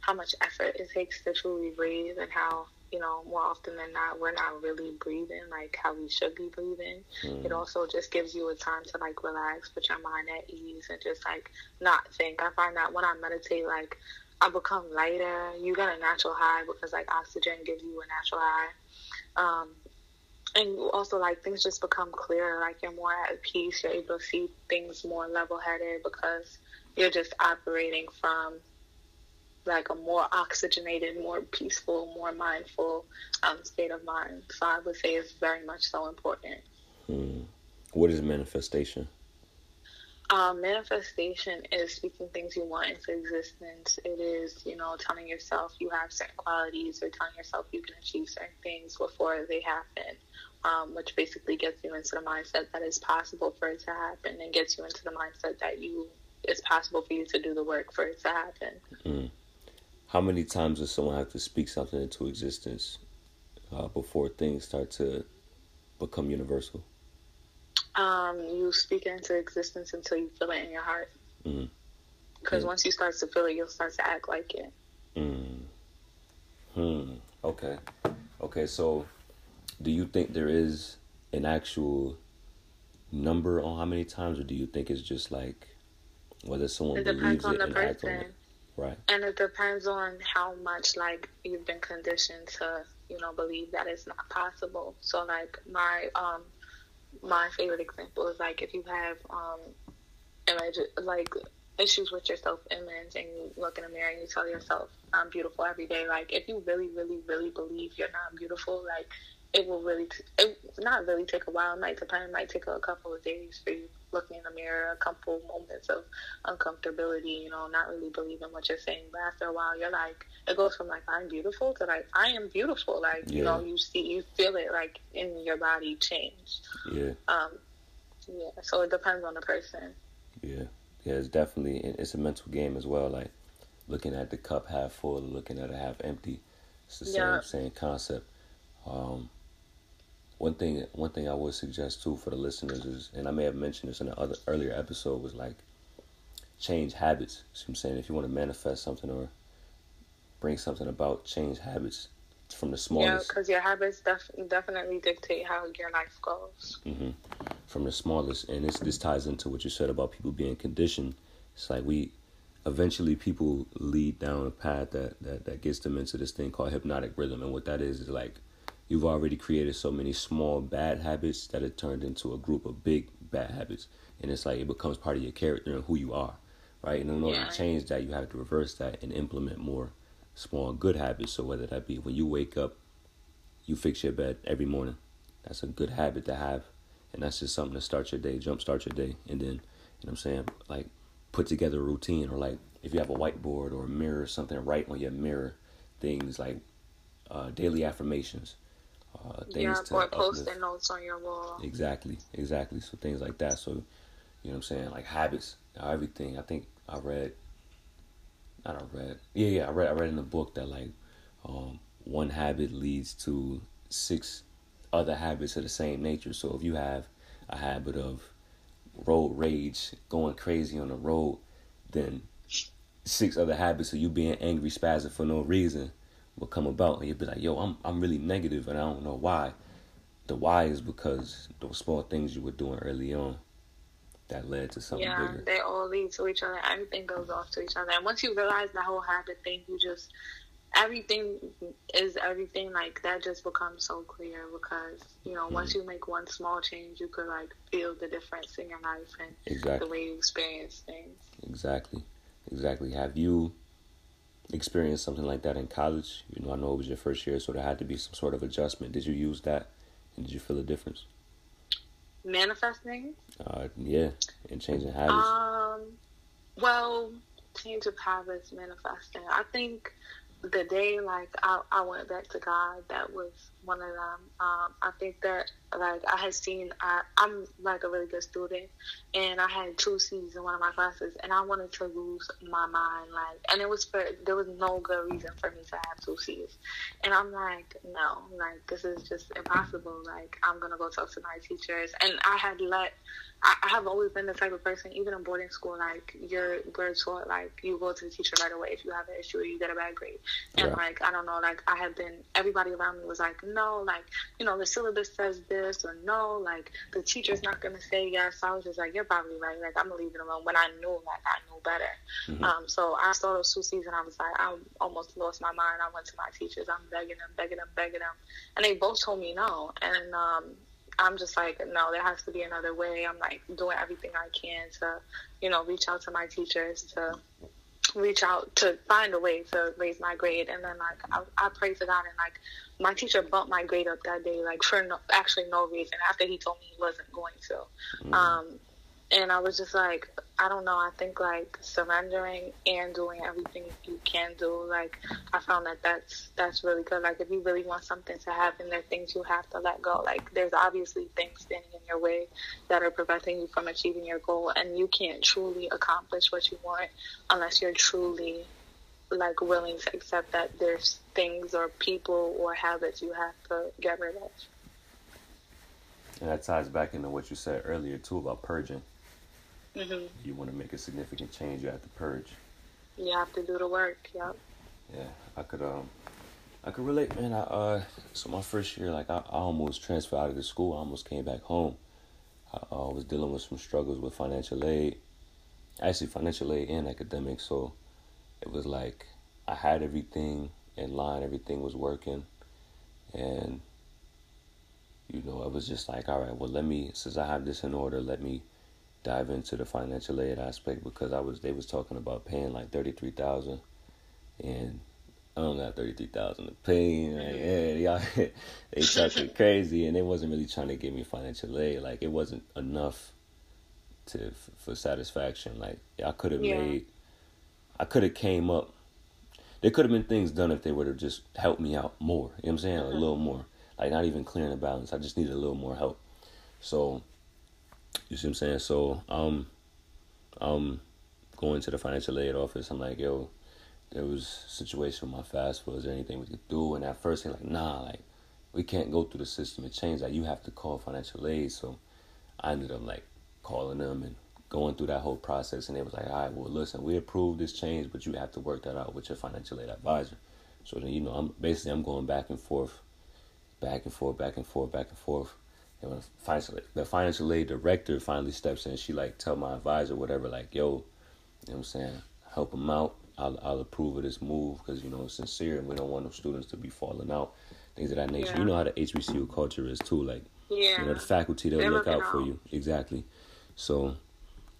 how much effort it takes to truly breathe, and how you know more often than not we're not really breathing like how we should be breathing. Mm. It also just gives you a time to like relax, put your mind at ease, and just like not think. I find that when I meditate, like I become lighter. You get a natural high because like oxygen gives you a natural high. Um, and also like things just become clearer like you're more at peace you're able to see things more level-headed because you're just operating from like a more oxygenated more peaceful more mindful um, state of mind. So i would say it's very much so important. Hmm. what is manifestation um, manifestation is speaking things you want into existence. It is, you know, telling yourself you have certain qualities or telling yourself you can achieve certain things before they happen, um, which basically gets you into the mindset that it's possible for it to happen and gets you into the mindset that you it's possible for you to do the work for it to happen. Mm. How many times does someone have to speak something into existence uh, before things start to become universal? Um, you speak it into existence until you feel it in your heart. Mm-hmm. Because mm-hmm. once you start to feel it, you'll start to act like it. Mm. Hmm. Okay. Okay. So, do you think there is an actual number on how many times, or do you think it's just like whether someone it believes it and acts on it? Right. And it depends on how much like you've been conditioned to, you know, believe that it's not possible. So like my um my favorite example is like if you have um image like issues with your self image and you look in the mirror and you tell yourself I'm beautiful every day. Like if you really, really, really believe you're not beautiful, like it will really, t- it not really take a while. It might. It might take a couple of days for you looking in the mirror, a couple moments of uncomfortability. You know, not really believing what you're saying. But after a while, you're like, it goes from like I'm beautiful to like I am beautiful. Like yeah. you know, you see, you feel it like in your body change. Yeah. Um. Yeah. So it depends on the person. Yeah. Yeah. It's definitely it's a mental game as well. Like looking at the cup half full, looking at it half empty. It's the yeah. same same concept. Um, one thing one thing I would suggest too for the listeners is, and I may have mentioned this in an other earlier episode, was like change habits. So I'm saying if you want to manifest something or bring something about, change habits from the smallest. Yeah, because your habits def- definitely dictate how your life goes. Mm-hmm. From the smallest, and this this ties into what you said about people being conditioned. It's like we eventually people lead down a path that, that, that gets them into this thing called hypnotic rhythm. And what that is is like you've already created so many small bad habits that it turned into a group of big bad habits, and it's like it becomes part of your character and who you are, right? And in order Yeah. to change that, you have to reverse that and implement more small good habits. So whether that be when you wake up, you fix your bed every morning. That's a good habit to have, and that's just something to start your day, jumpstart your day, and then you know what I'm saying, like put together a routine or like if you have a whiteboard or a mirror or something, write on your mirror things like uh, daily affirmations, uh, things Yeah, to or post-it notes on your wall. Exactly, exactly. So things like that. So, you know what I'm saying? Like habits, everything. I think I read, I don't read, yeah, yeah, I read, I read in the book that like, um, one habit leads to six other habits of the same nature. So if you have a habit of road rage, going crazy on the road, then six other habits of you being angry, spazzing for no reason will come about, and you'll be like, "Yo, I'm I'm really negative, and I don't know why." The why is because those small things you were doing early on that led to something Yeah, bigger. they all lead to each other. Everything goes off to each other. And once you realize the whole habit thing, you just everything is everything. Like that just becomes so clear because you know once mm-hmm. you make one small change, you could like feel the difference in your life and exactly. the way you experience things. exactly, exactly. Have you experienced something like that in college? You know, I know it was your first year, so there had to be some sort of adjustment. Did you use that, and did you feel a difference? Manifesting. Uh, yeah, and changing habits. Um, well, change of habits, manifesting. I think the day like I, I went back to God, that was one of them. Um, I think that like I had seen, I, I'm like a really good student, and I had two C's in one of my classes, and I wanted to lose my mind, like, and it was for there was no good reason for me to have two C's, and I'm like, no, like this is just impossible. Like I'm gonna go talk to my teachers, and I had let I, I have always been the type of person, even in boarding school, like you're we're taught like you go to the teacher right away if you have an issue or you get a bad grade. And Yeah. like I don't know, like I have been everybody around me was like, No, like, you know, the syllabus says this or no, like the teacher's not gonna say yes. I was just like, You're probably right, like I'm gonna leave it alone when I knew like I knew better. Mhm. Um so I saw those two seasons and I was like, I almost lost my mind. I went to my teachers, I'm begging them, begging them, begging them and they both told me no. And um I'm just like, no, there has to be another way. I'm like doing everything I can to, you know, reach out to my teachers to reach out to find a way to raise my grade. And then like I, I pray to God and like my teacher bumped my grade up that day, like for no, actually no reason after he told me he wasn't going to. Mhm. Um, and I was just like, I don't know. I think like surrendering and doing everything you can do. Like I found that that's that's really good. Like if you really want something to happen, there are things you have to let go. Like there's obviously things standing in your way that are preventing you from achieving your goal, and you can't truly accomplish what you want unless you're truly like willing to accept that there's things or people or habits you have to get rid of. and that ties back into what you said earlier too about purging. Hmm You want to make a significant change, you have to purge. You have to do the work. Yep. Yeah, I could um, I could relate, man. I uh, so my first year, like I, I almost transferred out of the school. I almost came back home. I uh, was dealing with some struggles with financial aid, actually financial aid and academic. So it was like I had everything in line, everything was working, and you know it was just like, all right, well let me since I have this in order, let me dive into the financial aid aspect because I was they was talking about paying like thirty three thousand and I don't got thirty three thousand to pay. Like, yeah, y'all, they talking crazy, and they wasn't really trying to give me financial aid. Like it wasn't enough to for satisfaction. Like I could have Yeah. made, I could have came up. There could have been things done if they would have just helped me out more. You know what I'm saying? A Mhm. little more. Like not even clearing the balance. I just needed a little more help. So, you see what I'm saying? So, um, um, going to the financial aid office. I'm like, yo, there was a situation with my food. Is there anything we could do? And at first, they're like, nah, like we can't go through the system and change that. You have to call financial aid. So I ended up like calling them and going through that whole process. And they was like, all right, well, listen, we approved this change, but you have to work that out with your financial aid advisor. So then, you know, I'm basically I'm going back and forth, back and forth, back and forth, back and forth. And when financial, the financial aid director finally steps in, she like tell my advisor whatever, like, yo, you know what I'm saying, help them out. I'll, I'll approve of this move because you know it's sincere and we don't want no students to be falling out, things of that nature. Yeah. You know how the HBCU culture is too. Like Yeah. You know, the faculty they'll look out, out for you. Exactly. So,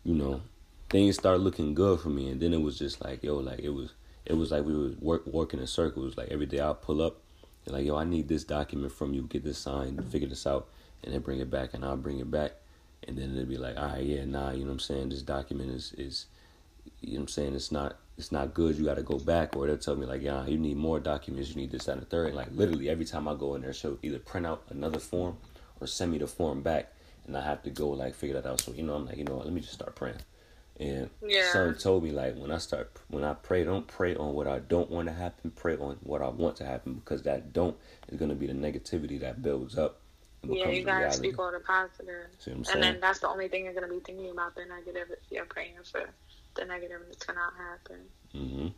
you know, things start looking good for me, and then it was just like, yo, like it was, it was like we were work working in circles. Like every day I'll pull up, and like, yo, I need this document from you. Get this signed, figure this out, and then bring it back, and I'll bring it back, and then it'll be like, all right, yeah, nah, you know what I'm saying? This document is is, you know what I'm saying? It's not it's not good. You got to go back, or they'll tell me like, yeah, you need more documents. You need this, that, and the third. And like literally every time I go in there, she'll either print out another form or send me the form back, and I have to go like figure that out. So you know, I'm like, you know what? Let me just start praying. And yeah. son told me like when I start when I pray, don't pray on what I don't want to happen. Pray on what I want to happen because that don't is gonna be the negativity that builds up. Yeah, you gotta reality. speak all the positive. and then that's the only thing you're gonna be thinking about the negative if you're praying for the negative to not happen. Mhm.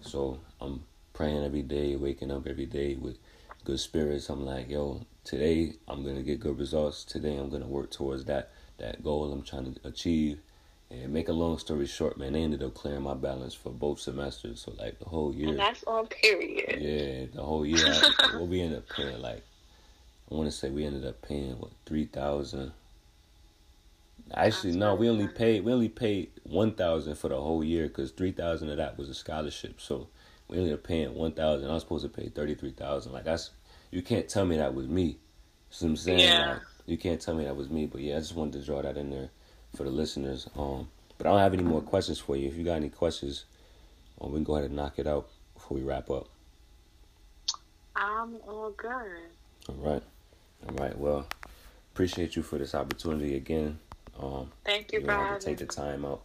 So I'm praying every day, waking up every day with good spirits. I'm like, yo, today I'm gonna get good results. Today I'm gonna work towards that that goal I'm trying to achieve. And make a long story short, man, they ended up clearing my balance for both semesters. So like the whole year. And that's all period. Yeah, the whole year. I, we'll be ended up paying like I want to say we ended up paying what three thousand. Actually, no, we only paid we only paid one thousand for the whole year because three thousand of that was a scholarship. So we ended up paying one thousand. I was supposed to pay thirty three thousand. Like that's you can't tell me that was me. See what I'm saying? Yeah. Like, you can't tell me that was me. But yeah, I just wanted to draw that in there for the listeners. Um, but I don't have any more questions for you. If you got any questions, um, we can go ahead and knock it out before we wrap up. I'm all good. All right. All right. Well, appreciate you for this opportunity again. Um, Thank you, you having Take the time out.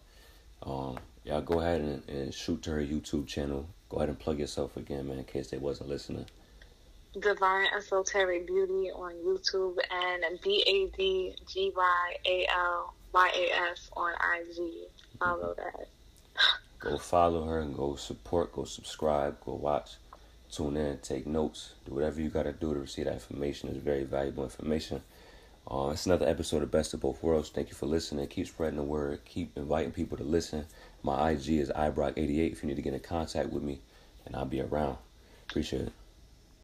Um, y'all go ahead and, and shoot to her YouTube channel. Go ahead and plug yourself again, man, in case they wasn't listening. Divine Esoteric Beauty on YouTube and B A D G Y A L Y A S on IG. Follow that. Go follow her and go support, go subscribe, go watch, tune in, take notes, do whatever you got to do to receive that information. It's very valuable information. Uh, it's another episode of Best of Both Worlds. Thank you for listening. Keep spreading the word. Keep inviting people to listen. My IG is ibrock88 if you need to get in contact with me, and I'll be around. Appreciate it.